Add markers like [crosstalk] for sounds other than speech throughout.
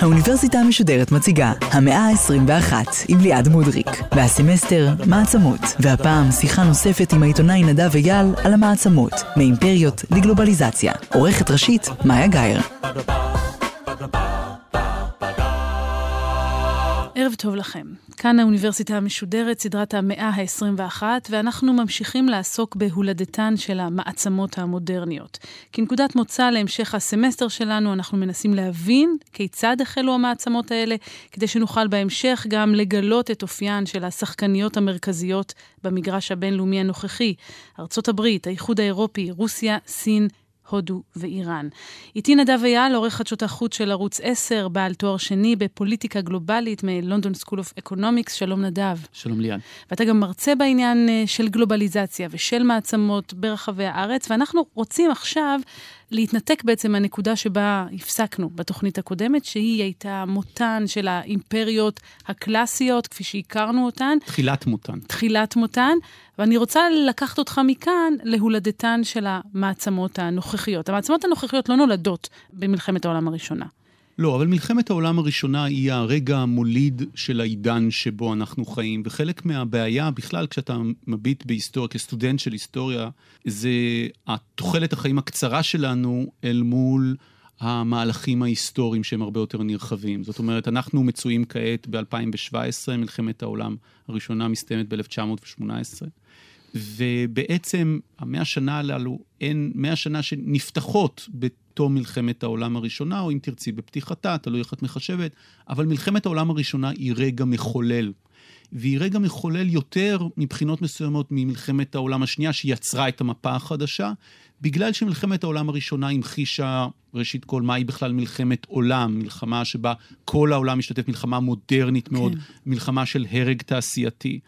האוניברסיטה המשודרת מציגה המאה ה-21 עם ליעד מודריק, והסמסטר מעצמות, והפעם שיחה נוספת עם העיתונאי נדב אייל על המעצמות, מאימפריות לגלובליזציה. עורכת ראשית, מאיה גאייר. ערב טוב לכם. כאן האוניברסיטה המשודרת, סדרת המאה ה-21, ואנחנו ממשיכים לעסוק בהולדתן של המעצמות המודרניות. כנקודת מוצא להמשך הסמסטר שלנו, אנחנו מנסים להבין כיצד החלו המעצמות האלה, כדי שנוכל בהמשך גם לגלות את אופיין של השחקניות המרכזיות במגרש הבינלאומי הנוכחי. ארצות הברית, האיחוד האירופי, רוסיה, סין, הודו ואיראן. איתי נדב איל, עורך חדשות החוץ של ערוץ 10, בעל תואר שני בפוליטיקה גלובלית מ London School of Economics. שלום נדב. שלום ליאן. ואתה גם מרצה בעניין אה, של גלובליזציה ושל מעצמות ברחבי הארץ, ואנחנו רוצים עכשיו להתנתק בעצם מהנקודה שבה הפסקנו בתוכנית הקודמת, שהיא הייתה מותן של האימפריות הקלאסיות, כפי שהכרנו אותן. תחילת מותן. תחילת מותן, ואני רוצה לקחת אותך מכאן להולדתן של המעצמות הנוכחיות. המעצמות הנוכחיות לא נולדות במלחמת העולם הראשונה. לא, אבל מלחמת העולם הראשונה היא הרגע המוליד של העידן שבו אנחנו חיים, וחלק מהבעיה בכלל כשאתה מביט בהיסטוריה, כסטודנט של היסטוריה, זה התוחלת החיים הקצרה שלנו אל מול המהלכים ההיסטוריים שהם הרבה יותר נרחבים. זאת אומרת, אנחנו מצויים כעת ב-2017, מלחמת העולם הראשונה מסתיימת ב-1918. ובעצם המאה שנה הללו הן מאה שנה שנפתחות בתום מלחמת העולם הראשונה, או אם תרצי בפתיחתה, תלוי איך את מחשבת, אבל מלחמת העולם הראשונה היא רגע מחולל. והיא רגע מחולל יותר מבחינות מסוימות ממלחמת העולם השנייה, שיצרה את המפה החדשה, בגלל שמלחמת העולם הראשונה המחישה, ראשית כל, מהי בכלל מלחמת עולם, מלחמה שבה כל העולם משתתף, מלחמה מודרנית מאוד, כן. מלחמה של הרג תעשייתי.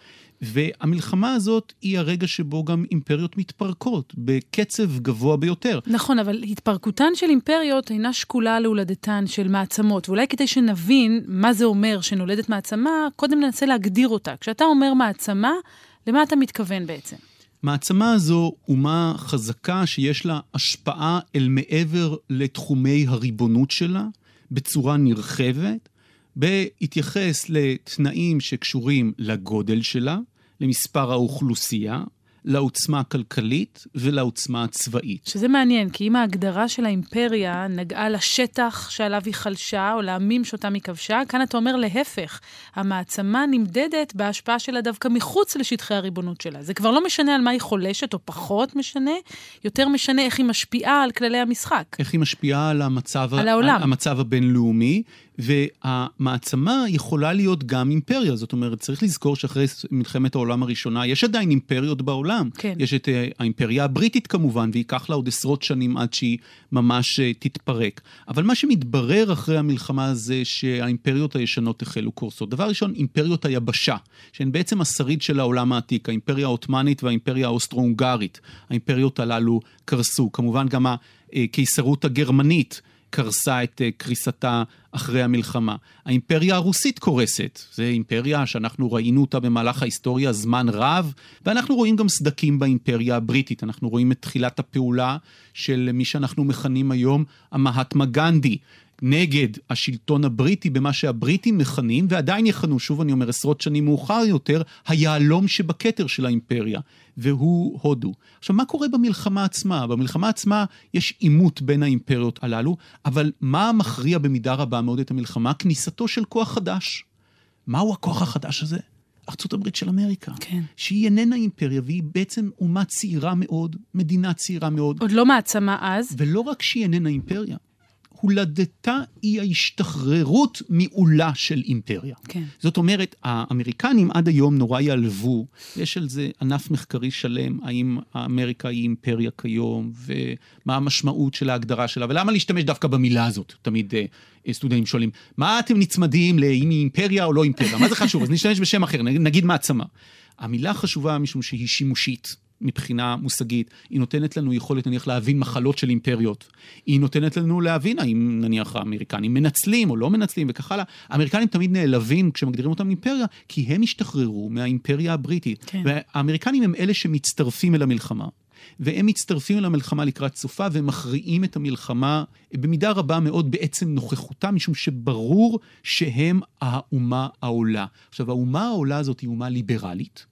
והמלחמה הזאת היא הרגע שבו גם אימפריות מתפרקות בקצב גבוה ביותר. נכון, אבל התפרקותן של אימפריות אינה שקולה להולדתן של מעצמות. ואולי כדי שנבין מה זה אומר שנולדת מעצמה, קודם ננסה להגדיר אותה. כשאתה אומר מעצמה, למה אתה מתכוון בעצם? מעצמה הזו אומה חזקה שיש לה השפעה אל מעבר לתחומי הריבונות שלה בצורה נרחבת. בהתייחס לתנאים שקשורים לגודל שלה, למספר האוכלוסייה, לעוצמה הכלכלית ולעוצמה הצבאית. שזה מעניין, כי אם ההגדרה של האימפריה נגעה לשטח שעליו היא חלשה, או לעמים שאותם היא כבשה, כאן אתה אומר להפך, המעצמה נמדדת בהשפעה שלה דווקא מחוץ לשטחי הריבונות שלה. זה כבר לא משנה על מה היא חולשת, או פחות משנה, יותר משנה איך היא משפיעה על כללי המשחק. איך היא משפיעה על המצב, על העולם. המצב הבינלאומי, והמעצמה יכולה להיות גם אימפריה, זאת אומרת, צריך לזכור שאחרי מלחמת העולם הראשונה, יש עדיין אימפריות בעולם. כן. יש את אה, האימפריה הבריטית כמובן, וייקח לה עוד עשרות שנים עד שהיא ממש אה, תתפרק. אבל מה שמתברר אחרי המלחמה זה שהאימפריות הישנות החלו קורסות. דבר ראשון, אימפריות היבשה, שהן בעצם השריד של העולם העתיק, האימפריה העות'מאנית והאימפריה האוסטרו-הונגרית. האימפריות הללו קרסו. כמובן גם הקיסרות הגרמנית. קרסה את אה, קריסתה אחרי המלחמה. האימפריה הרוסית קורסת, זו אימפריה שאנחנו ראינו אותה במהלך ההיסטוריה זמן רב, ואנחנו רואים גם סדקים באימפריה הבריטית. אנחנו רואים את תחילת הפעולה של מי שאנחנו מכנים היום המהטמה גנדי. נגד השלטון הבריטי במה שהבריטים מכנים, ועדיין יכנו, שוב אני אומר, עשרות שנים מאוחר יותר, היהלום שבכתר של האימפריה, והוא הודו. עכשיו, מה קורה במלחמה עצמה? במלחמה עצמה יש עימות בין האימפריות הללו, אבל מה מכריע במידה רבה מאוד את המלחמה? כניסתו של כוח חדש. מהו הכוח החדש הזה? ארצות הברית של אמריקה. כן. שהיא איננה אימפריה, והיא בעצם אומה צעירה מאוד, מדינה צעירה מאוד. עוד לא מעצמה אז. ולא רק שהיא איננה אימפריה, הולדתה היא ההשתחררות מעולה של אימפריה. כן. זאת אומרת, האמריקנים עד היום נורא יעלבו, יש על זה ענף מחקרי שלם, האם אמריקה היא אימפריה כיום, ומה המשמעות של ההגדרה שלה, ולמה להשתמש דווקא במילה הזאת? תמיד אה, סטודנטים שואלים, מה אתם נצמדים לאם היא אימפריה או לא אימפריה? מה זה חשוב? אז נשתמש בשם אחר, נגיד מעצמה. המילה חשובה משום שהיא שימושית. מבחינה מושגית, היא נותנת לנו יכולת נניח להבין מחלות של אימפריות. היא נותנת לנו להבין האם נניח האמריקנים מנצלים או לא מנצלים וכך הלאה. האמריקנים תמיד נעלבים כשמגדירים אותם אימפריה, כי הם השתחררו מהאימפריה הבריטית. כן. והאמריקנים הם אלה שמצטרפים אל המלחמה. והם מצטרפים למלחמה לקראת סופה ומכריעים את המלחמה במידה רבה מאוד בעצם נוכחותם, משום שברור שהם האומה העולה. עכשיו, האומה העולה הזאת היא אומה ליברלית.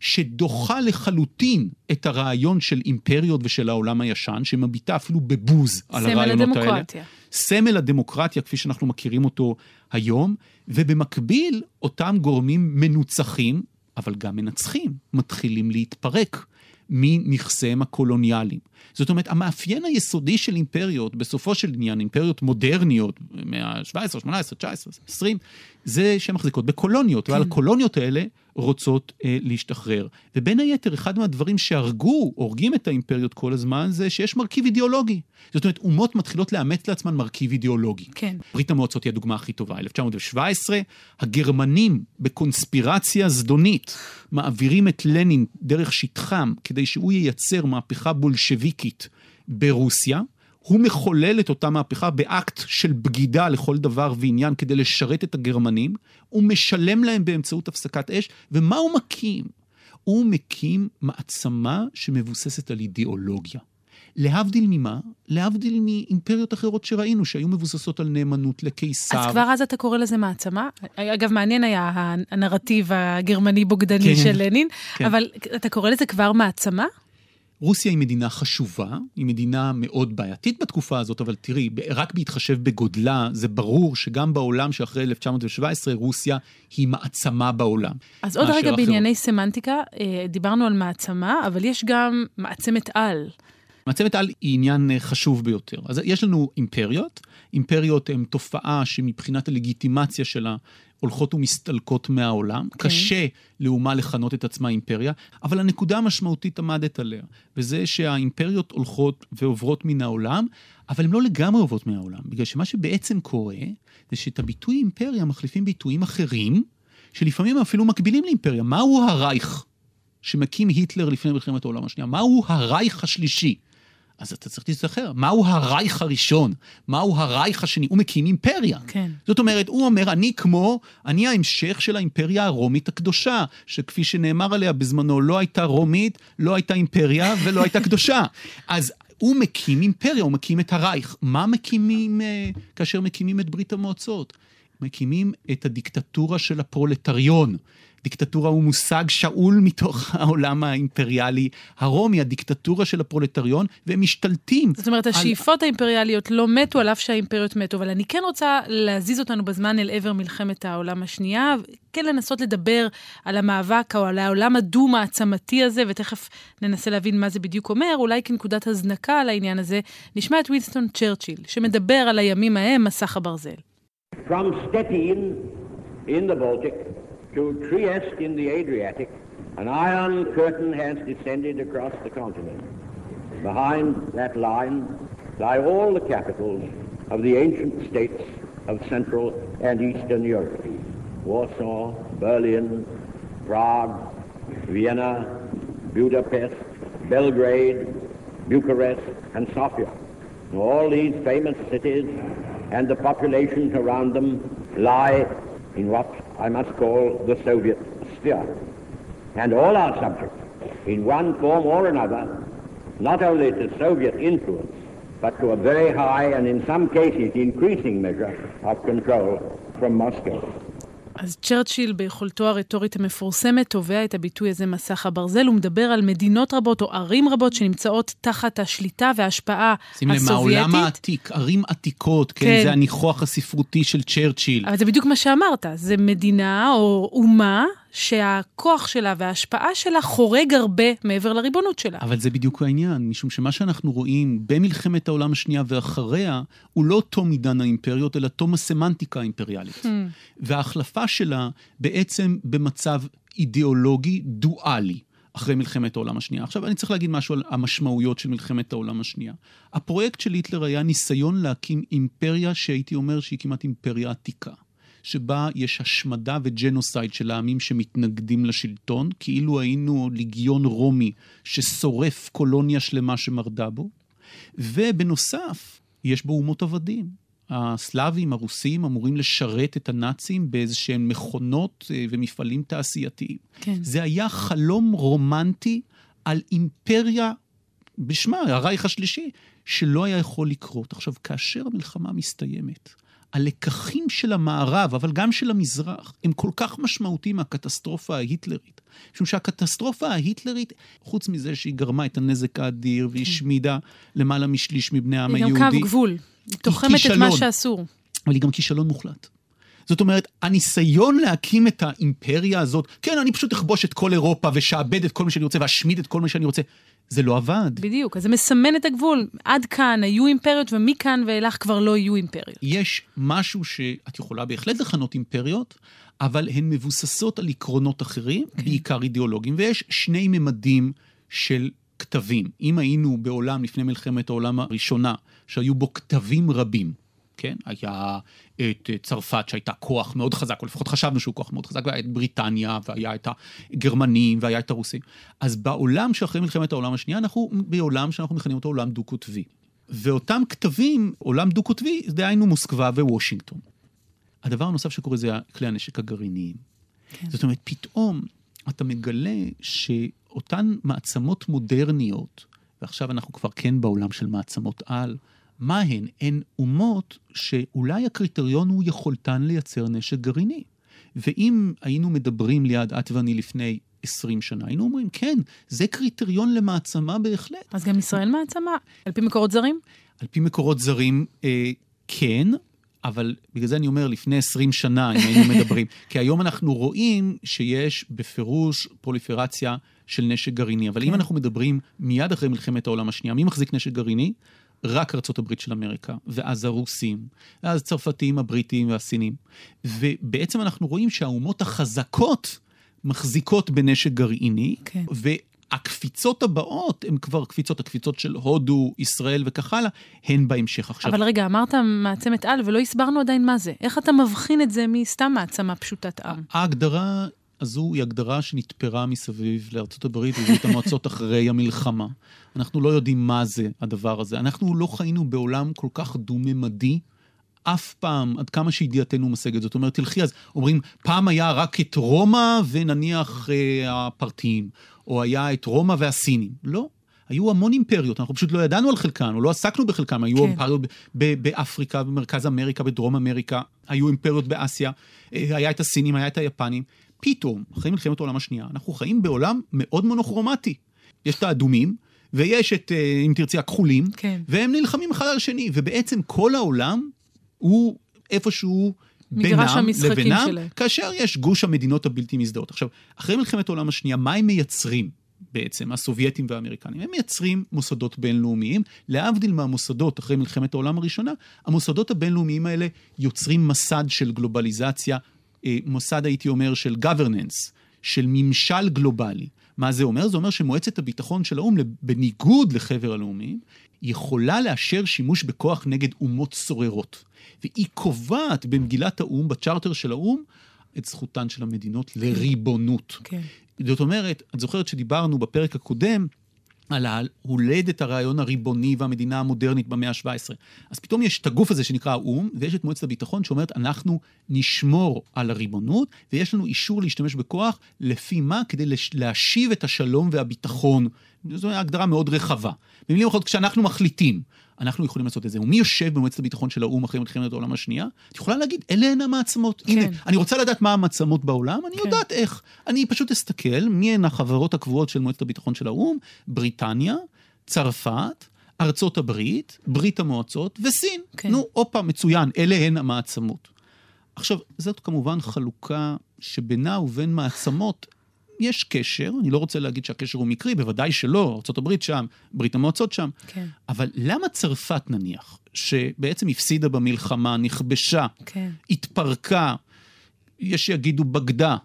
שדוחה לחלוטין את הרעיון של אימפריות ושל העולם הישן, שמביטה אפילו בבוז על הרעיונות הדמוקרטיה. האלה. סמל הדמוקרטיה. סמל הדמוקרטיה כפי שאנחנו מכירים אותו היום, ובמקביל אותם גורמים מנוצחים, אבל גם מנצחים, מתחילים להתפרק. מנכסיהם הקולוניאליים. זאת אומרת, המאפיין היסודי של אימפריות, בסופו של עניין, אימפריות מודרניות, מאה ה-17, 18, 19, 20, זה שהן מחזיקות בקולוניות, כן. ועל הקולוניות האלה רוצות אה, להשתחרר. ובין היתר, אחד מהדברים שהרגו, הורגים את האימפריות כל הזמן, זה שיש מרכיב אידיאולוגי. זאת אומרת, אומות מתחילות לאמץ לעצמן מרכיב אידיאולוגי. כן. ברית המועצות היא הדוגמה הכי טובה. 1917, הגרמנים בקונספירציה זדונית מעבירים את לנין דרך שטחם כדי שהוא ייצר מהפכה בולשביקית ברוסיה. הוא מחולל את אותה מהפכה באקט של בגידה לכל דבר ועניין כדי לשרת את הגרמנים, הוא משלם להם באמצעות הפסקת אש, ומה הוא מקים? הוא מקים מעצמה שמבוססת על אידיאולוגיה. להבדיל ממה? להבדיל מאימפריות אחרות שראינו, שהיו מבוססות על נאמנות לקיסר. אז כבר אז אתה קורא לזה מעצמה? אגב, מעניין היה הנרטיב הגרמני בוגדני כן, של לנין, כן. אבל אתה קורא לזה כבר מעצמה? רוסיה היא מדינה חשובה, היא מדינה מאוד בעייתית בתקופה הזאת, אבל תראי, רק בהתחשב בגודלה, זה ברור שגם בעולם שאחרי 1917, רוסיה היא מעצמה בעולם. אז עוד רגע אחר... בענייני סמנטיקה, אה, דיברנו על מעצמה, אבל יש גם מעצמת על. מעצמת על היא עניין אה, חשוב ביותר. אז יש לנו אימפריות, אימפריות הן תופעה שמבחינת הלגיטימציה שלה הולכות ומסתלקות מהעולם. Okay. כן. קשה לאומה לכנות את עצמה אימפריה, אבל הנקודה המשמעותית עמדת עליה, וזה שהאימפריות הולכות ועוברות מן העולם, אבל הן לא לגמרי עוברות מהעולם, בגלל שמה שבעצם קורה, זה שאת הביטוי אימפריה מחליפים ביטויים אחרים, שלפעמים אפילו מקבילים לאימפריה. מהו הרייך שמקים היטלר לפני מלחמת העולם השנייה? מהו הרייך השלישי? אז אתה צריך להיזכר, מהו הרייך הראשון? מהו הרייך השני? הוא מקים אימפריה. כן. זאת אומרת, הוא אומר, אני כמו, אני ההמשך של האימפריה הרומית הקדושה, שכפי שנאמר עליה בזמנו, לא הייתה רומית, לא הייתה אימפריה ולא הייתה קדושה. [laughs] אז הוא מקים אימפריה, הוא מקים את הרייך. מה מקימים אה, כאשר מקימים את ברית המועצות? מקימים את הדיקטטורה של הפרולטריון. דיקטטורה הוא מושג שאול מתוך העולם האימפריאלי הרומי, הדיקטטורה של הפרולטריון, והם משתלטים. זאת אומרת, השאיפות על... האימפריאליות לא מתו על אף שהאימפריות מתו, אבל אני כן רוצה להזיז אותנו בזמן אל עבר מלחמת העולם השנייה, כן לנסות לדבר על המאבק או על העולם הדו-מעצמתי הזה, ותכף ננסה להבין מה זה בדיוק אומר, אולי כנקודת הזנקה על העניין הזה, נשמע את ווינסטון צ'רצ'יל, שמדבר על הימים ההם, מסך הברזל. From Stettin in the Baltic to Trieste in the Adriatic, an iron curtain has descended across the continent. Behind that line lie all the capitals of the ancient states of Central and Eastern Europe. Warsaw, Berlin, Prague, Vienna, Budapest, Belgrade, Bucharest, and Sofia. All these famous cities and the populations around them lie in what I must call the Soviet sphere. And all our subjects, in one form or another, not only to Soviet influence, but to a very high and in some cases increasing measure of control from Moscow. אז צ'רצ'יל ביכולתו הרטורית המפורסמת תובע את הביטוי הזה מסך הברזל, הוא מדבר על מדינות רבות או ערים רבות שנמצאות תחת השליטה וההשפעה הסובייטית. שים לב, מהעולם העתיק, ערים עתיקות, כן, כן, זה הניחוח הספרותי של צ'רצ'יל. אבל זה בדיוק מה שאמרת, זה מדינה או אומה שהכוח שלה וההשפעה שלה חורג הרבה מעבר לריבונות שלה. אבל זה בדיוק העניין, משום שמה שאנחנו רואים במלחמת העולם השנייה ואחריה, הוא לא תום עידן האימפריות, אלא תום הסמנטיקה האימפריאלית. Hmm. וההחלפה שלה בעצם במצב אידיאולוגי דואלי. אחרי מלחמת העולם השנייה. עכשיו, אני צריך להגיד משהו על המשמעויות של מלחמת העולם השנייה. הפרויקט של היטלר היה ניסיון להקים אימפריה שהייתי אומר שהיא כמעט אימפריה עתיקה. שבה יש השמדה וג'נוסייד של העמים שמתנגדים לשלטון, כאילו היינו ליגיון רומי ששורף קולוניה שלמה שמרדה בו, ובנוסף, יש בו אומות עבדים. הסלאבים, הרוסים, אמורים לשרת את הנאצים באיזה שהם מכונות אה, ומפעלים תעשייתיים. כן. זה היה חלום רומנטי על אימפריה בשמה, הרייך השלישי, שלא היה יכול לקרות. עכשיו, כאשר המלחמה מסתיימת, הלקחים של המערב, אבל גם של המזרח, הם כל כך משמעותיים מהקטסטרופה ההיטלרית. משום שהקטסטרופה ההיטלרית, חוץ מזה שהיא גרמה את הנזק האדיר והשמידה למעלה משליש מבני העם היא היהודי, גם קו גבול. היא תוחמת את כישלון. מה שאסור. אבל היא גם כישלון מוחלט. זאת אומרת, הניסיון להקים את האימפריה הזאת, כן, אני פשוט אכבוש את כל אירופה ושעבד את כל מה שאני רוצה ואשמיד את כל מה שאני רוצה, זה לא עבד. בדיוק, אז זה מסמן את הגבול. עד כאן היו אימפריות, ומכאן ואילך כבר לא יהיו אימפריות. יש משהו שאת יכולה בהחלט לכנות אימפריות, אבל הן מבוססות על עקרונות אחרים, כן. בעיקר אידיאולוגיים, ויש שני ממדים של כתבים. אם היינו בעולם לפני מלחמת העולם הראשונה, שהיו בו כתבים רבים, כן? היה את צרפת שהייתה כוח מאוד חזק, או לפחות חשבנו שהוא כוח מאוד חזק, והיה את בריטניה, והיה את הגרמנים, והיה את הרוסים. אז בעולם שאחרי מלחמת העולם השנייה, אנחנו בעולם שאנחנו מכנים אותו עולם דו-קוטבי. ואותם כתבים, עולם דו-קוטבי, דהיינו מוסקבה ווושינגטון. הדבר הנוסף שקורה זה כלי הנשק הגרעיניים. כן. זאת אומרת, פתאום אתה מגלה שאותן מעצמות מודרניות, ועכשיו אנחנו כבר כן בעולם של מעצמות על, מה הן? הן אומות שאולי הקריטריון הוא יכולתן לייצר נשק גרעיני. ואם היינו מדברים ליד את ואני לפני 20 שנה, היינו אומרים, כן, זה קריטריון למעצמה בהחלט. אז גם ישראל מעצמה, על פי מקורות זרים? על פי מקורות זרים, אה, כן, אבל בגלל זה אני אומר, לפני 20 שנה, אם היינו [laughs] מדברים. כי היום אנחנו רואים שיש בפירוש פרוליפרציה של נשק גרעיני. אבל כן. אם אנחנו מדברים מיד אחרי מלחמת העולם השנייה, מי מחזיק נשק גרעיני? רק ארצות הברית של אמריקה, ואז הרוסים, ואז הצרפתים, הבריטים והסינים. ובעצם אנחנו רואים שהאומות החזקות מחזיקות בנשק גרעיני, כן. והקפיצות הבאות הן כבר קפיצות, הקפיצות של הודו, ישראל וכך הלאה, הן בהמשך עכשיו. אבל רגע, אמרת מעצמת על, ולא הסברנו עדיין מה זה. איך אתה מבחין את זה מסתם מעצמה פשוטת עם? ההגדרה הזו היא הגדרה שנתפרה מסביב לארצות הברית וברית המועצות [laughs] אחרי המלחמה. אנחנו לא יודעים מה זה הדבר הזה. אנחנו לא חיינו בעולם כל כך דו-ממדי. אף פעם, עד כמה שידיעתנו משגת. זאת אומרת, תלכי אז, אומרים, פעם היה רק את רומא ונניח אה, הפרטיים, או היה את רומא והסינים. לא, היו המון אימפריות, אנחנו פשוט לא ידענו על חלקן, או לא עסקנו בחלקן, היו כן. אימפריות באפריקה, במרכז אמריקה, בדרום אמריקה, היו אימפריות באסיה, אה, היה את הסינים, היה את היפנים. פתאום, אחרי מלחמת העולם השנייה, אנחנו חיים בעולם מאוד מונוכרומטי. יש את האדומים, ויש את, אה, אם תרצי, הכחולים, כן. והם נלחמים אחד על השני, ובעצם כל העולם הוא איפשהו בינם לבינם, שלהם. כאשר יש גוש המדינות הבלתי מזדהות. עכשיו, אחרי מלחמת העולם השנייה, מה הם מייצרים? בעצם, הסובייטים והאמריקנים. הם מייצרים מוסדות בינלאומיים, להבדיל מהמוסדות אחרי מלחמת העולם הראשונה, המוסדות הבינלאומיים האלה יוצרים מסד של גלובליזציה, מוסד הייתי אומר של governance, של ממשל גלובלי. מה זה אומר? זה אומר שמועצת הביטחון של האו"ם, בניגוד לחבר הלאומים, יכולה לאשר שימוש בכוח נגד אומות סוררות. והיא קובעת במגילת האו"ם, בצ'רטר של האו"ם, את זכותן של המדינות לריבונות. כן. זאת אומרת, את זוכרת שדיברנו בפרק הקודם על הולדת הרעיון הריבוני והמדינה המודרנית במאה ה-17. אז פתאום יש את הגוף הזה שנקרא האו"ם, ויש את מועצת הביטחון שאומרת, אנחנו נשמור על הריבונות, ויש לנו אישור להשתמש בכוח, לפי מה? כדי להשיב את השלום והביטחון. זו הגדרה מאוד רחבה. במילים אחרות, כשאנחנו מחליטים, אנחנו יכולים לעשות את זה. ומי יושב במועצת הביטחון של האו"ם אחרי מלחמת העולם השנייה? את יכולה להגיד, אלה הן המעצמות. כן. הנה, אני רוצה לדעת מה המעצמות בעולם, אני כן. יודעת איך. אני פשוט אסתכל מי הן החברות הקבועות של מועצת הביטחון של האו"ם, בריטניה, צרפת, ארצות הברית, ברית המועצות וסין. כן. נו, הופה, מצוין, אלה הן המעצמות. עכשיו, זאת כמובן חלוקה שבינה ובין מעצמות יש קשר, אני לא רוצה להגיד שהקשר הוא מקרי, בוודאי שלא, ארה"ב שם, ברית המועצות שם, כן. אבל למה צרפת נניח, שבעצם הפסידה במלחמה, נכבשה, כן. התפרקה, יש שיגידו בגדה,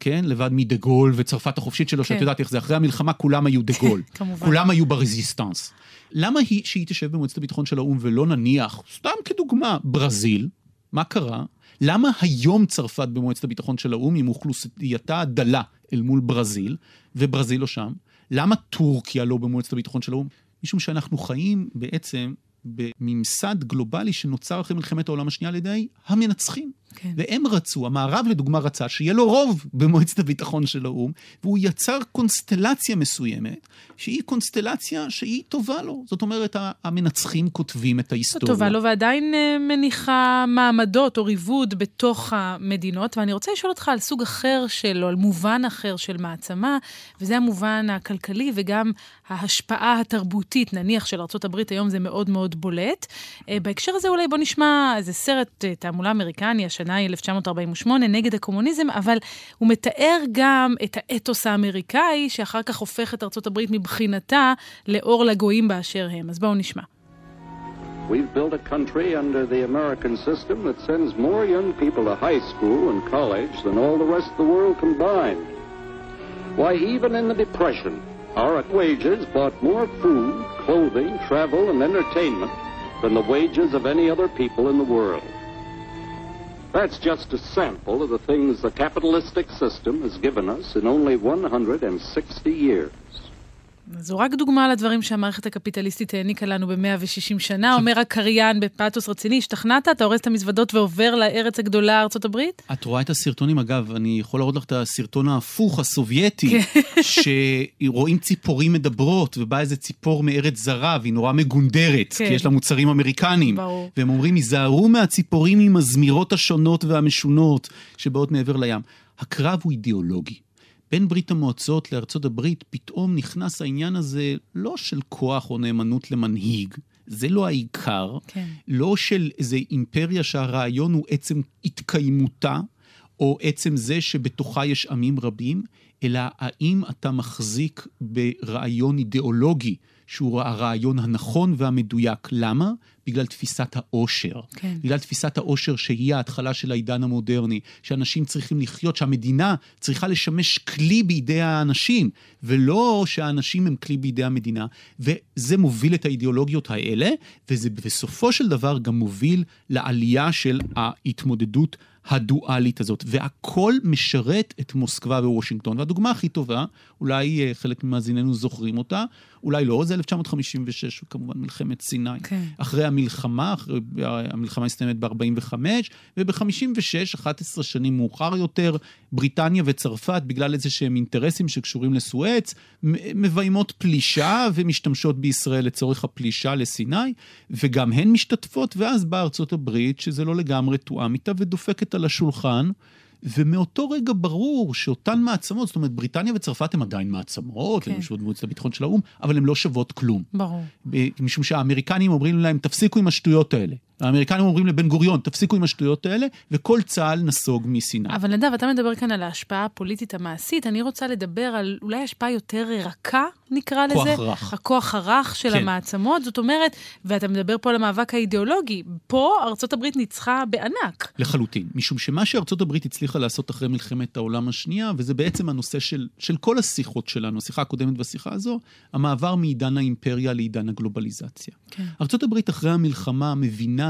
כן? לבד מדה גול וצרפת החופשית שלו, שאת כן. יודעת איך זה, אחרי המלחמה כולם היו דה גול. כמובן. כולם היו ב Résistance. למה היא, שהיא תשב במועצת הביטחון של האו"ם ולא נניח, סתם כדוגמה, ברזיל, מה קרה? למה היום צרפת במועצת הביטחון של האו"ם עם אוכלוסייתה דלה אל מול ברזיל, וברזיל לא שם? למה טורקיה לא במועצת הביטחון של האו"ם? משום שאנחנו חיים בעצם בממסד גלובלי שנוצר אחרי מלחמת העולם השנייה על ידי המנצחים. כן. והם רצו, המערב לדוגמה רצה שיהיה לו רוב במועצת הביטחון של האו"ם, והוא יצר קונסטלציה מסוימת, שהיא קונסטלציה שהיא טובה לו. זאת אומרת, המנצחים כותבים את ההיסטוריה. טובה לו ועדיין אה, מניחה מעמדות או ריבוד בתוך המדינות, ואני רוצה לשאול אותך על סוג אחר של, או על מובן אחר של מעצמה, וזה המובן הכלכלי וגם ההשפעה התרבותית, נניח של ארה"ב היום זה מאוד מאוד בולט. אה, בהקשר הזה אולי בוא נשמע איזה סרט אה, תעמולה אמריקני, השנה היא 1948, נגד הקומוניזם, אבל הוא מתאר גם את האתוס האמריקאי, שאחר כך הופך את הברית מבחינתה לאור לגויים באשר הם. אז בואו נשמע. We've built a country under the American system that sends more young people to high school and college than all the rest of the world combined. Why, even in the Depression, our wages bought more food, clothing, travel, and entertainment than the wages of any other people in the world. That's just a sample of the things the capitalistic system has given us in only 160 years. זו רק דוגמה לדברים שהמערכת הקפיטליסטית העניקה לנו ב-160 שנה, אומר הקריין בפאתוס רציני, השתכנעת? אתה אורז את המזוודות ועובר לארץ הגדולה, ארצות הברית? את רואה את הסרטונים, אגב, אני יכול להראות לך את הסרטון ההפוך, הסובייטי, כן. שרואים ציפורים מדברות, ובאה איזה ציפור מארץ זרה, והיא נורא מגונדרת, כי כן. יש לה מוצרים אמריקניים. ברור. והם אומרים, היזהרו מהציפורים עם הזמירות השונות והמשונות שבאות מעבר לים. הקרב הוא אידיאולוגי. בין ברית המועצות לארצות הברית פתאום נכנס העניין הזה לא של כוח או נאמנות למנהיג, זה לא העיקר, כן. לא של איזה אימפריה שהרעיון הוא עצם התקיימותה, או עצם זה שבתוכה יש עמים רבים, אלא האם אתה מחזיק ברעיון אידיאולוגי שהוא הרעיון הנכון והמדויק. למה? בגלל תפיסת העושר. כן. בגלל תפיסת העושר שהיא ההתחלה של העידן המודרני, שאנשים צריכים לחיות, שהמדינה צריכה לשמש כלי בידי האנשים, ולא שהאנשים הם כלי בידי המדינה. וזה מוביל את האידיאולוגיות האלה, וזה בסופו של דבר גם מוביל לעלייה של ההתמודדות הדואלית הזאת, והכל משרת את מוסקבה ווושינגטון. והדוגמה הכי טובה, אולי אה, חלק ממאזיננו זוכרים אותה, אולי לא, זה 1956, כמובן מלחמת סיני. כן. אחרי המלחמה, אחרי, המלחמה הסתיימת ב-45, וב-56, 11 שנים מאוחר יותר, בריטניה וצרפת, בגלל איזה שהם אינטרסים שקשורים לסואץ, מביימות פלישה ומשתמשות בישראל לצורך הפלישה לסיני, וגם הן משתתפות, ואז באה ארצות הברית, שזה לא לגמרי תואם איתה, ודופקת על השולחן. ומאותו רגע ברור שאותן מעצמות, זאת אומרת, בריטניה וצרפת הן עדיין מעצמות, כן. הן יושבות במועצת הביטחון של האו"ם, אבל הן לא שוות כלום. ברור. משום שהאמריקנים אומרים להם, תפסיקו עם השטויות האלה. האמריקנים אומרים לבן גוריון, תפסיקו עם השטויות האלה, וכל צה"ל נסוג מסיני. אבל נדב, אתה מדבר כאן על ההשפעה הפוליטית המעשית, אני רוצה לדבר על אולי השפעה יותר רכה, נקרא כוח לזה. כוח רך. הכוח הרך של כן. המעצמות, זאת אומרת, ואתה מדבר פה על המאבק האידיאולוגי, פה ארצות הברית ניצחה בענק. לחלוטין, משום שמה שארצות הברית הצליחה לעשות אחרי מלחמת העולם השנייה, וזה בעצם הנושא של, של כל השיחות שלנו, השיחה הקודמת והשיחה הזו, המעבר מעידן האימפריה לעידן הגלובליזציה. כן. ארצות הברית אחרי המלחמה מבינה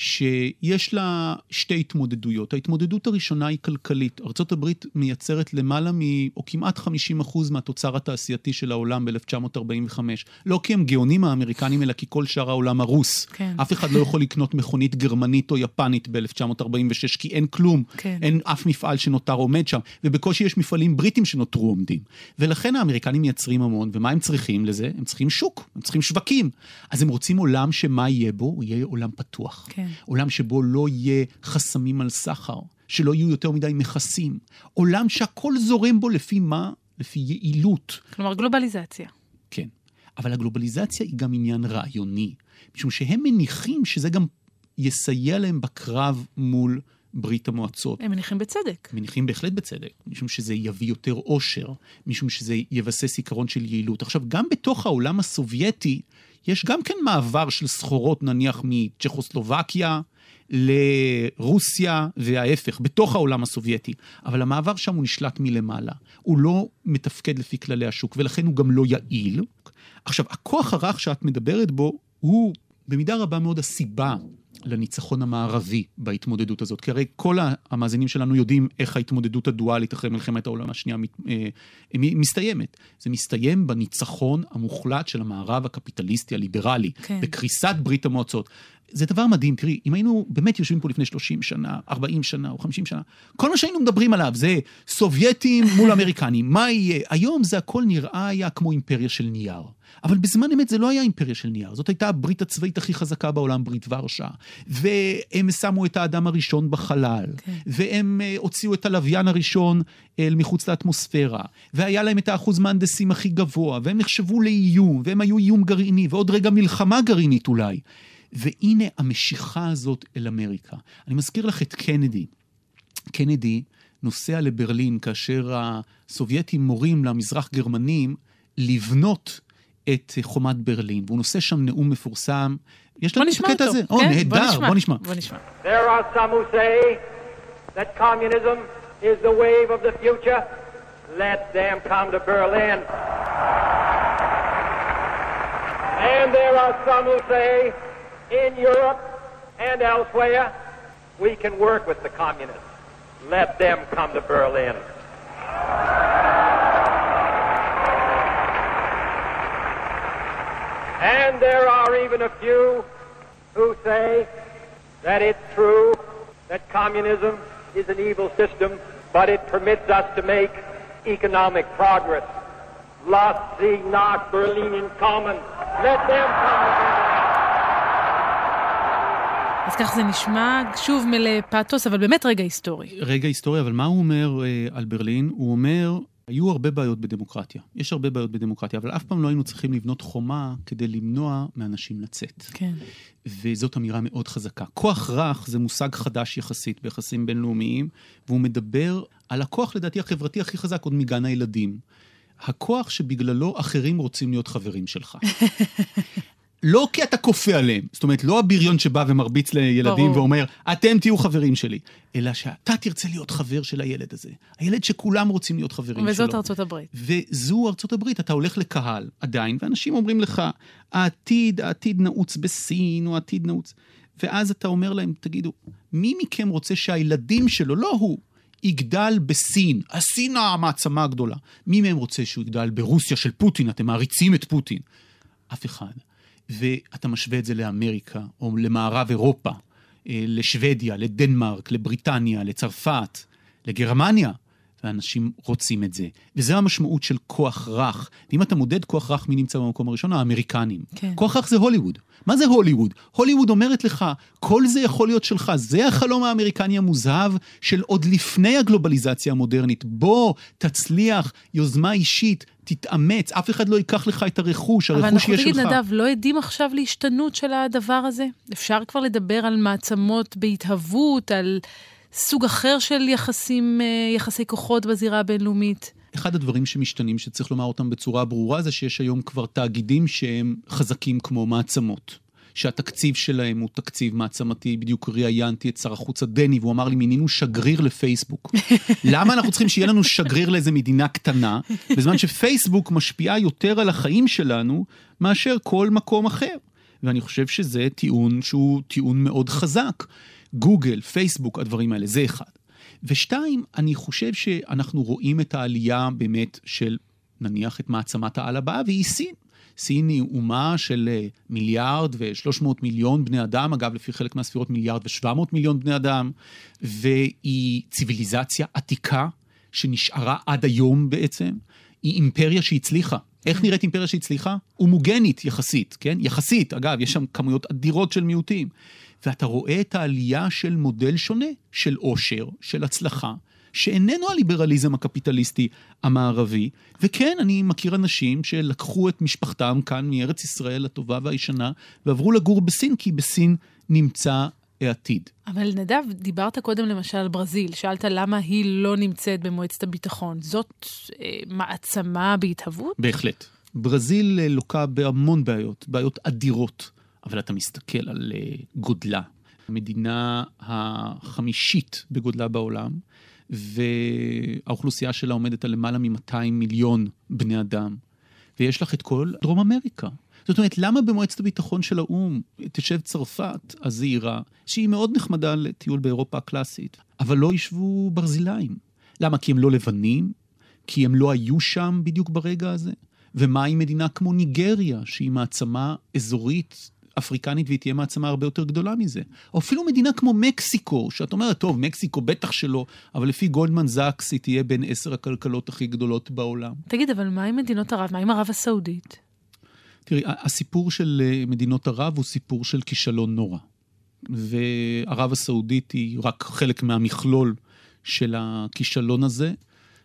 שיש לה שתי התמודדויות. ההתמודדות הראשונה היא כלכלית. ארה"ב מייצרת למעלה מ... או כמעט 50 אחוז מהתוצר התעשייתי של העולם ב-1945. לא כי הם גאונים האמריקנים, אלא כי כל שאר העולם הרוס. כן. אף אחד לא יכול לקנות מכונית גרמנית או יפנית ב-1946, כי אין כלום. כן. אין אף מפעל שנותר עומד שם, ובקושי יש מפעלים בריטים שנותרו עומדים. ולכן האמריקנים מייצרים המון, ומה הם צריכים לזה? הם צריכים שוק, הם צריכים שווקים. אז הם רוצים עולם שמה יהיה בו? הוא יהיה עולם פתוח. כן. עולם שבו לא יהיה חסמים על סחר, שלא יהיו יותר מדי מכסים, עולם שהכל זורם בו לפי מה? לפי יעילות. כלומר גלובליזציה. כן, אבל הגלובליזציה היא גם עניין רעיוני, משום שהם מניחים שזה גם יסייע להם בקרב מול ברית המועצות. הם מניחים בצדק. מניחים בהחלט בצדק, משום שזה יביא יותר עושר, משום שזה יבסס עיקרון של יעילות. עכשיו, גם בתוך העולם הסובייטי, יש גם כן מעבר של סחורות נניח מצ'כוסלובקיה לרוסיה וההפך, בתוך העולם הסובייטי. אבל המעבר שם הוא נשלט מלמעלה. הוא לא מתפקד לפי כללי השוק, ולכן הוא גם לא יעיל. עכשיו, הכוח הרך שאת מדברת בו הוא במידה רבה מאוד הסיבה לניצחון המערבי בהתמודדות הזאת. כי הרי כל המאזינים שלנו יודעים איך ההתמודדות הדואלית אחרי מלחמת העולם השנייה אה, מסתיימת. זה מסתיים בניצחון המוחלט של המערב הקפיטליסטי הליברלי, כן. בקריסת ברית המועצות. זה דבר מדהים, תראי, אם היינו באמת יושבים פה לפני 30 שנה, 40 שנה או 50 שנה, כל מה שהיינו מדברים עליו זה סובייטים [laughs] מול אמריקנים, מה יהיה? היום זה הכל נראה היה כמו אימפריה של נייר. אבל בזמן אמת זה לא היה אימפריה של נייר, זאת הייתה הברית הצבאית הכי חזקה בעולם, ברית ורשה. והם שמו את האדם הראשון בחלל, כן. והם uh, הוציאו את הלוויין הראשון אל מחוץ לאטמוספירה, והיה להם את האחוז מהנדסים הכי גבוה, והם נחשבו לאיום, והם היו איום גרעיני, ועוד רגע מלחמה גרעינית אולי. והנה המשיכה הזאת אל אמריקה. אני מזכיר לך את קנדי. קנדי נוסע לברלין כאשר הסובייטים מורים למזרח גרמנים לבנות את חומת ברלין, והוא נושא שם נאום מפורסם. יש לנו את הקטע הזה. או, כן, נהדר, בוא נשמע. בוא נשמע. There are some who say that communism is the wave of the future. Let them come to Berlin. And there are some who say in Europe and elsewhere we can work with the communists. Let them come to Berlin. And there are even a few who say that it's true that communism is an evil system, but it permits us to make economic progress. Lass sie nach Berlin kommen. Let them come. אז כך זה נשמע, שוב מלא פאתוס, אבל באמת רגע היסטורי. רגע היסטורי, אבל מה הוא אומר אה, על ברלין? הוא אומר, היו הרבה בעיות בדמוקרטיה. יש הרבה בעיות בדמוקרטיה, אבל אף פעם לא היינו צריכים לבנות חומה כדי למנוע מאנשים לצאת. כן. וזאת אמירה מאוד חזקה. כוח רך זה מושג חדש יחסית ביחסים בינלאומיים, והוא מדבר על הכוח, לדעתי, החברתי הכי חזק עוד מגן הילדים. הכוח שבגללו אחרים רוצים להיות חברים שלך. [laughs] לא כי אתה כופה עליהם, זאת אומרת, לא הבריון שבא ומרביץ לילדים ברור. ואומר, אתם תהיו חברים שלי, אלא שאתה תרצה להיות חבר של הילד הזה. הילד שכולם רוצים להיות חברים וזאת שלו. וזאת ארצות הברית. וזו ארצות הברית, אתה הולך לקהל עדיין, ואנשים אומרים לך, העתיד, העתיד נעוץ בסין, או העתיד נעוץ... ואז אתה אומר להם, תגידו, מי מכם רוצה שהילדים שלו, לא הוא, יגדל בסין, הסין המעצמה הגדולה. מי מהם רוצה שהוא יגדל ברוסיה של פוטין, אתם מעריצים את פוטין? אף אחד. ואתה משווה את זה לאמריקה, או למערב אירופה, אה, לשוודיה, לדנמרק, לבריטניה, לצרפת, לגרמניה, ואנשים רוצים את זה. וזו המשמעות של כוח רך. ואם אתה מודד כוח רך, מי נמצא במקום הראשון? האמריקנים. כן. כוח רך זה הוליווד. מה זה הוליווד? הוליווד אומרת לך, כל זה יכול להיות שלך. זה החלום האמריקני המוזהב של עוד לפני הגלובליזציה המודרנית. בוא, תצליח, יוזמה אישית, תתאמץ, אף אחד לא ייקח לך את הרכוש, הרכוש יהיה שלך. אבל אנחנו תגיד, נדב, לא עדים עכשיו להשתנות של הדבר הזה? אפשר כבר לדבר על מעצמות בהתהוות, על סוג אחר של יחסים, אה, יחסי כוחות בזירה הבינלאומית? אחד הדברים שמשתנים, שצריך לומר אותם בצורה ברורה, זה שיש היום כבר תאגידים שהם חזקים כמו מעצמות. שהתקציב שלהם הוא תקציב מעצמתי. בדיוק ראיינתי את שר החוץ הדני, והוא אמר לי, מינינו שגריר לפייסבוק. [laughs] למה אנחנו צריכים שיהיה לנו שגריר לאיזה מדינה קטנה, בזמן שפייסבוק משפיעה יותר על החיים שלנו מאשר כל מקום אחר? ואני חושב שזה טיעון שהוא טיעון מאוד חזק. גוגל, פייסבוק, הדברים האלה, זה אחד. ושתיים, אני חושב שאנחנו רואים את העלייה באמת של נניח את מעצמת העל הבאה, והיא סין. סין היא אומה של אה, מיליארד ו-300 מיליון בני אדם, אגב, לפי חלק מהספירות מיליארד ו-700 מיליון בני אדם, והיא ציוויליזציה עתיקה שנשארה עד היום בעצם. היא אימפריה שהצליחה. איך נראית אימפריה שהצליחה? הומוגנית יחסית, כן? יחסית, אגב, יש שם כמויות אדירות של מיעוטים. ואתה רואה את העלייה של מודל שונה, של עושר, של הצלחה, שאיננו הליברליזם הקפיטליסטי המערבי. וכן, אני מכיר אנשים שלקחו את משפחתם כאן מארץ ישראל הטובה והישנה, ועברו לגור בסין, כי בסין נמצא העתיד. אבל נדב, דיברת קודם למשל על ברזיל, שאלת למה היא לא נמצאת במועצת הביטחון. זאת אה, מעצמה בהתהוות? בהחלט. ברזיל אה, לוקה בהמון בעיות, בעיות אדירות, אבל אתה מסתכל על אה, גודלה. המדינה החמישית בגודלה בעולם, והאוכלוסייה שלה עומדת על למעלה מ-200 מיליון בני אדם. ויש לך את כל דרום אמריקה. זאת אומרת, למה במועצת הביטחון של האו"ם תשב צרפת הזעירה, שהיא מאוד נחמדה לטיול באירופה הקלאסית, אבל לא ישבו ברזילאים? למה? כי הם לא לבנים? כי הם לא היו שם בדיוק ברגע הזה? ומה עם מדינה כמו ניגריה, שהיא מעצמה אזורית אפריקנית והיא תהיה מעצמה הרבה יותר גדולה מזה. או אפילו מדינה כמו מקסיקו, שאת אומרת, טוב, מקסיקו בטח שלא, אבל לפי גולדמן זאקס היא תהיה בין עשר הכלכלות הכי גדולות בעולם. תגיד, אבל מה עם מדינות ערב? מה עם ערב הסעודית? תראי, הסיפור של אה, מדינות ערב הוא סיפור של כישלון נורא. וערב הסעודית היא רק חלק מהמכלול של הכישלון הזה.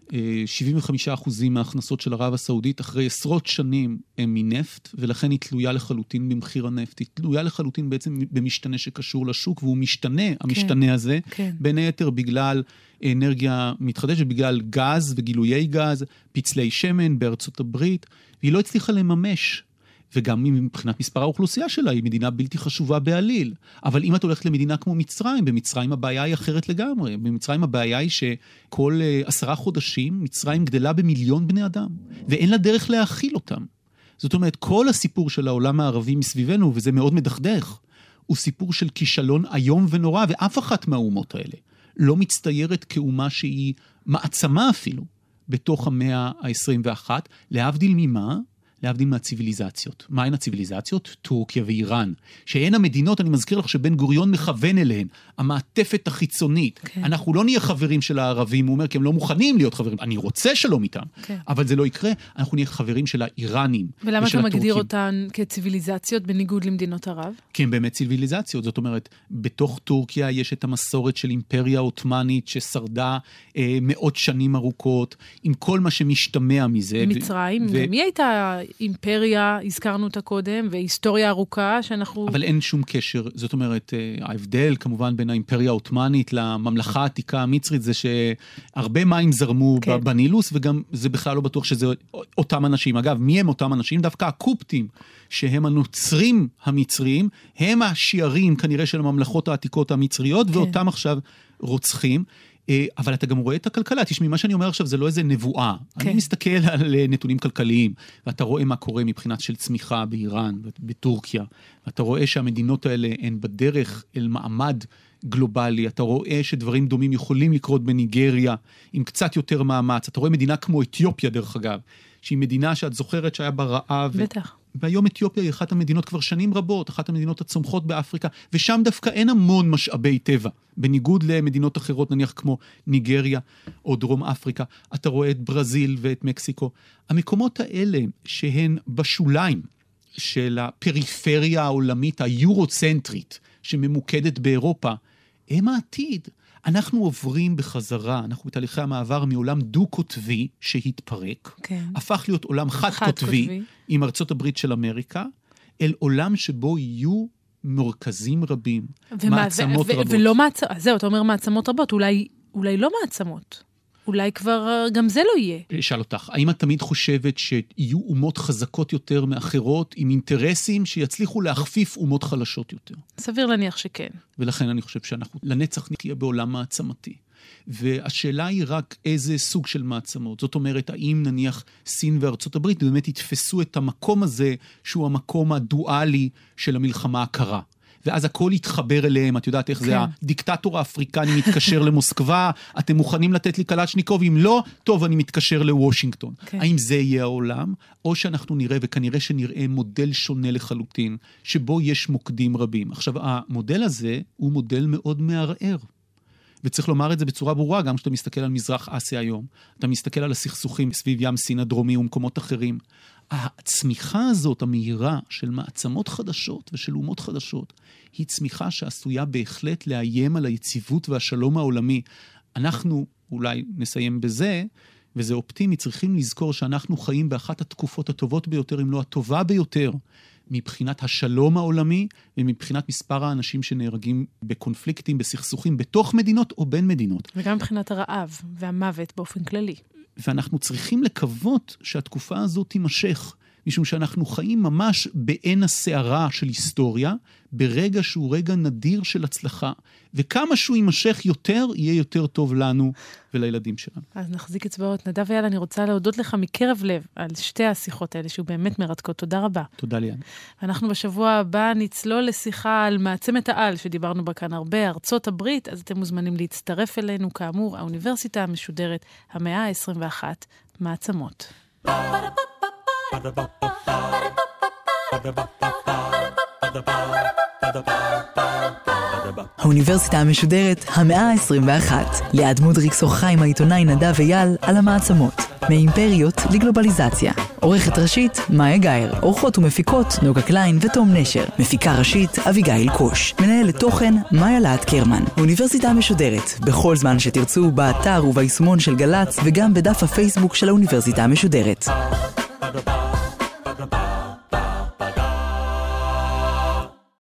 75% מההכנסות של ערב הסעודית אחרי עשרות שנים הם מנפט, ולכן היא תלויה לחלוטין במחיר הנפט. היא תלויה לחלוטין בעצם במשתנה שקשור לשוק, והוא משתנה, כן, המשתנה הזה, כן. בין היתר בגלל אנרגיה מתחדשת, בגלל גז וגילויי גז, פצלי שמן בארצות הברית, והיא לא הצליחה לממש וגם מבחינת מספר האוכלוסייה שלה היא מדינה בלתי חשובה בעליל. אבל אם את הולכת למדינה כמו מצרים, במצרים הבעיה היא אחרת לגמרי. במצרים הבעיה היא שכל אה, עשרה חודשים מצרים גדלה במיליון בני אדם, ואין לה דרך להאכיל אותם. זאת אומרת, כל הסיפור של העולם הערבי מסביבנו, וזה מאוד מדכדך, הוא סיפור של כישלון איום ונורא, ואף אחת מהאומות האלה לא מצטיירת כאומה שהיא מעצמה אפילו בתוך המאה ה-21, להבדיל ממה? להבדיל מהציוויליזציות. מהן הציוויליזציות? טורקיה ואיראן. שהן המדינות, אני מזכיר לך שבן גוריון מכוון אליהן, המעטפת החיצונית. כן. אנחנו לא נהיה חברים של הערבים, הוא אומר, כי הם לא מוכנים להיות חברים. אני רוצה שלום איתם, כן. אבל זה לא יקרה, אנחנו נהיה חברים של האיראנים ולמה אתה מגדיר אותן כציוויליזציות בניגוד למדינות ערב? כי הן באמת ציוויליזציות. זאת אומרת, בתוך טורקיה יש את המסורת של אימפריה עות'מאנית ששרדה אה, מאות שנים ארוכות, עם כל מה שמשתמע מזה. מצרים, ו... ומי הייתה אימפריה, הזכרנו אותה קודם, והיסטוריה ארוכה שאנחנו... אבל אין שום קשר, זאת אומרת, אה, ההבדל כמובן בין האימפריה העות'מאנית לממלכה העתיקה המצרית זה שהרבה מים זרמו כן. בנילוס, וגם זה בכלל לא בטוח שזה אותם אנשים. אגב, מי הם אותם אנשים? דווקא הקופטים, שהם הנוצרים המצריים, הם השיערים כנראה של הממלכות העתיקות המצריות, כן. ואותם עכשיו רוצחים. אה, אבל אתה גם רואה את הכלכלה, תשמעי, מה שאני אומר עכשיו זה לא איזה נבואה. כן. אני מסתכל על אה, נתונים כלכליים, ואתה רואה מה קורה מבחינת של צמיחה באיראן, בטורקיה, ואתה רואה שהמדינות האלה הן בדרך אל מעמד גלובלי, אתה רואה שדברים דומים יכולים לקרות בניגריה עם קצת יותר מאמץ. אתה רואה מדינה כמו אתיופיה, דרך אגב, שהיא מדינה שאת זוכרת שהיה בה רעב. בטח. והיום אתיופיה היא אחת המדינות כבר שנים רבות, אחת המדינות הצומחות באפריקה, ושם דווקא אין המון משאבי טבע. בניגוד למדינות אחרות, נניח כמו ניגריה או דרום אפריקה, אתה רואה את ברזיל ואת מקסיקו. המקומות האלה שהן בשוליים של הפריפריה העולמית היורוצנטרית, שממוקדת באירופה, הם העתיד. אנחנו עוברים בחזרה, אנחנו בתהליכי המעבר מעולם דו-קוטבי שהתפרק, כן. הפך להיות עולם חד-קוטבי עם ארצות הברית של אמריקה, אל עולם שבו יהיו מרכזים רבים, ומה, מעצמות ו- ו- רבות. ולא מעצמות, זהו, אתה אומר מעצמות רבות, אולי, אולי לא מעצמות. אולי כבר אה, גם זה לא יהיה. אשאל אותך, האם את תמיד חושבת שיהיו אומות חזקות יותר מאחרות, עם אינטרסים שיצליחו להכפיף אומות חלשות יותר? סביר להניח שכן. ולכן אני חושב שאנחנו לנצח נהיה בעולם מעצמתי. והשאלה היא רק איזה סוג של מעצמות. זאת אומרת, האם נניח סין וארצות הברית באמת יתפסו את המקום הזה, שהוא המקום הדואלי של המלחמה הקרה. ואז הכל יתחבר אליהם, את יודעת איך כן. זה, הדיקטטור האפריקני מתקשר למוסקבה, אתם מוכנים לתת לי קלצ'ניקוב? אם לא, טוב, אני מתקשר לוושינגטון. כן. האם זה יהיה העולם, או שאנחנו נראה, וכנראה שנראה מודל שונה לחלוטין, שבו יש מוקדים רבים. עכשיו, המודל הזה הוא מודל מאוד מערער. וצריך לומר את זה בצורה ברורה, גם כשאתה מסתכל על מזרח אסיה היום, אתה מסתכל על הסכסוכים סביב ים סין הדרומי ומקומות אחרים. הצמיחה הזאת, המהירה, של מעצמות חדשות ושל אומות חדשות, היא צמיחה שעשויה בהחלט לאיים על היציבות והשלום העולמי. אנחנו, אולי נסיים בזה, וזה אופטימי, צריכים לזכור שאנחנו חיים באחת התקופות הטובות ביותר, אם לא הטובה ביותר, מבחינת השלום העולמי ומבחינת מספר האנשים שנהרגים בקונפליקטים, בסכסוכים, בתוך מדינות או בין מדינות. וגם מבחינת הרעב והמוות באופן כללי. ואנחנו צריכים לקוות שהתקופה הזאת תימשך. משום שאנחנו חיים ממש בעין הסערה של היסטוריה, ברגע שהוא רגע נדיר של הצלחה, וכמה שהוא יימשך יותר, יהיה יותר טוב לנו ולילדים שלנו. אז נחזיק אצבעות. נדב אייל, אני רוצה להודות לך מקרב לב על שתי השיחות האלה, שהוא באמת מרתקות. תודה רבה. תודה ליאן. אנחנו בשבוע הבא נצלול לשיחה על מעצמת העל, שדיברנו בה כאן הרבה, ארצות הברית, אז אתם מוזמנים להצטרף אלינו, כאמור, האוניברסיטה המשודרת, המאה ה-21, מעצמות. האוניברסיטה המשודרת, המאה ה-21. ליעד מודריק שוחחה עם העיתונאי נדב אייל על המעצמות. מאימפריות לגלובליזציה. עורכת ראשית, מאיה גאייר. עורכות ומפיקות, נוגה קליין ותום נשר. מפיקה ראשית, אביגיל קוש. מנהלת תוכן, מאיה להט קרמן. האוניברסיטה המשודרת, בכל זמן שתרצו, באתר וביישומון של גל"צ, וגם בדף הפייסבוק של האוניברסיטה המשודרת. Ba-da-ba.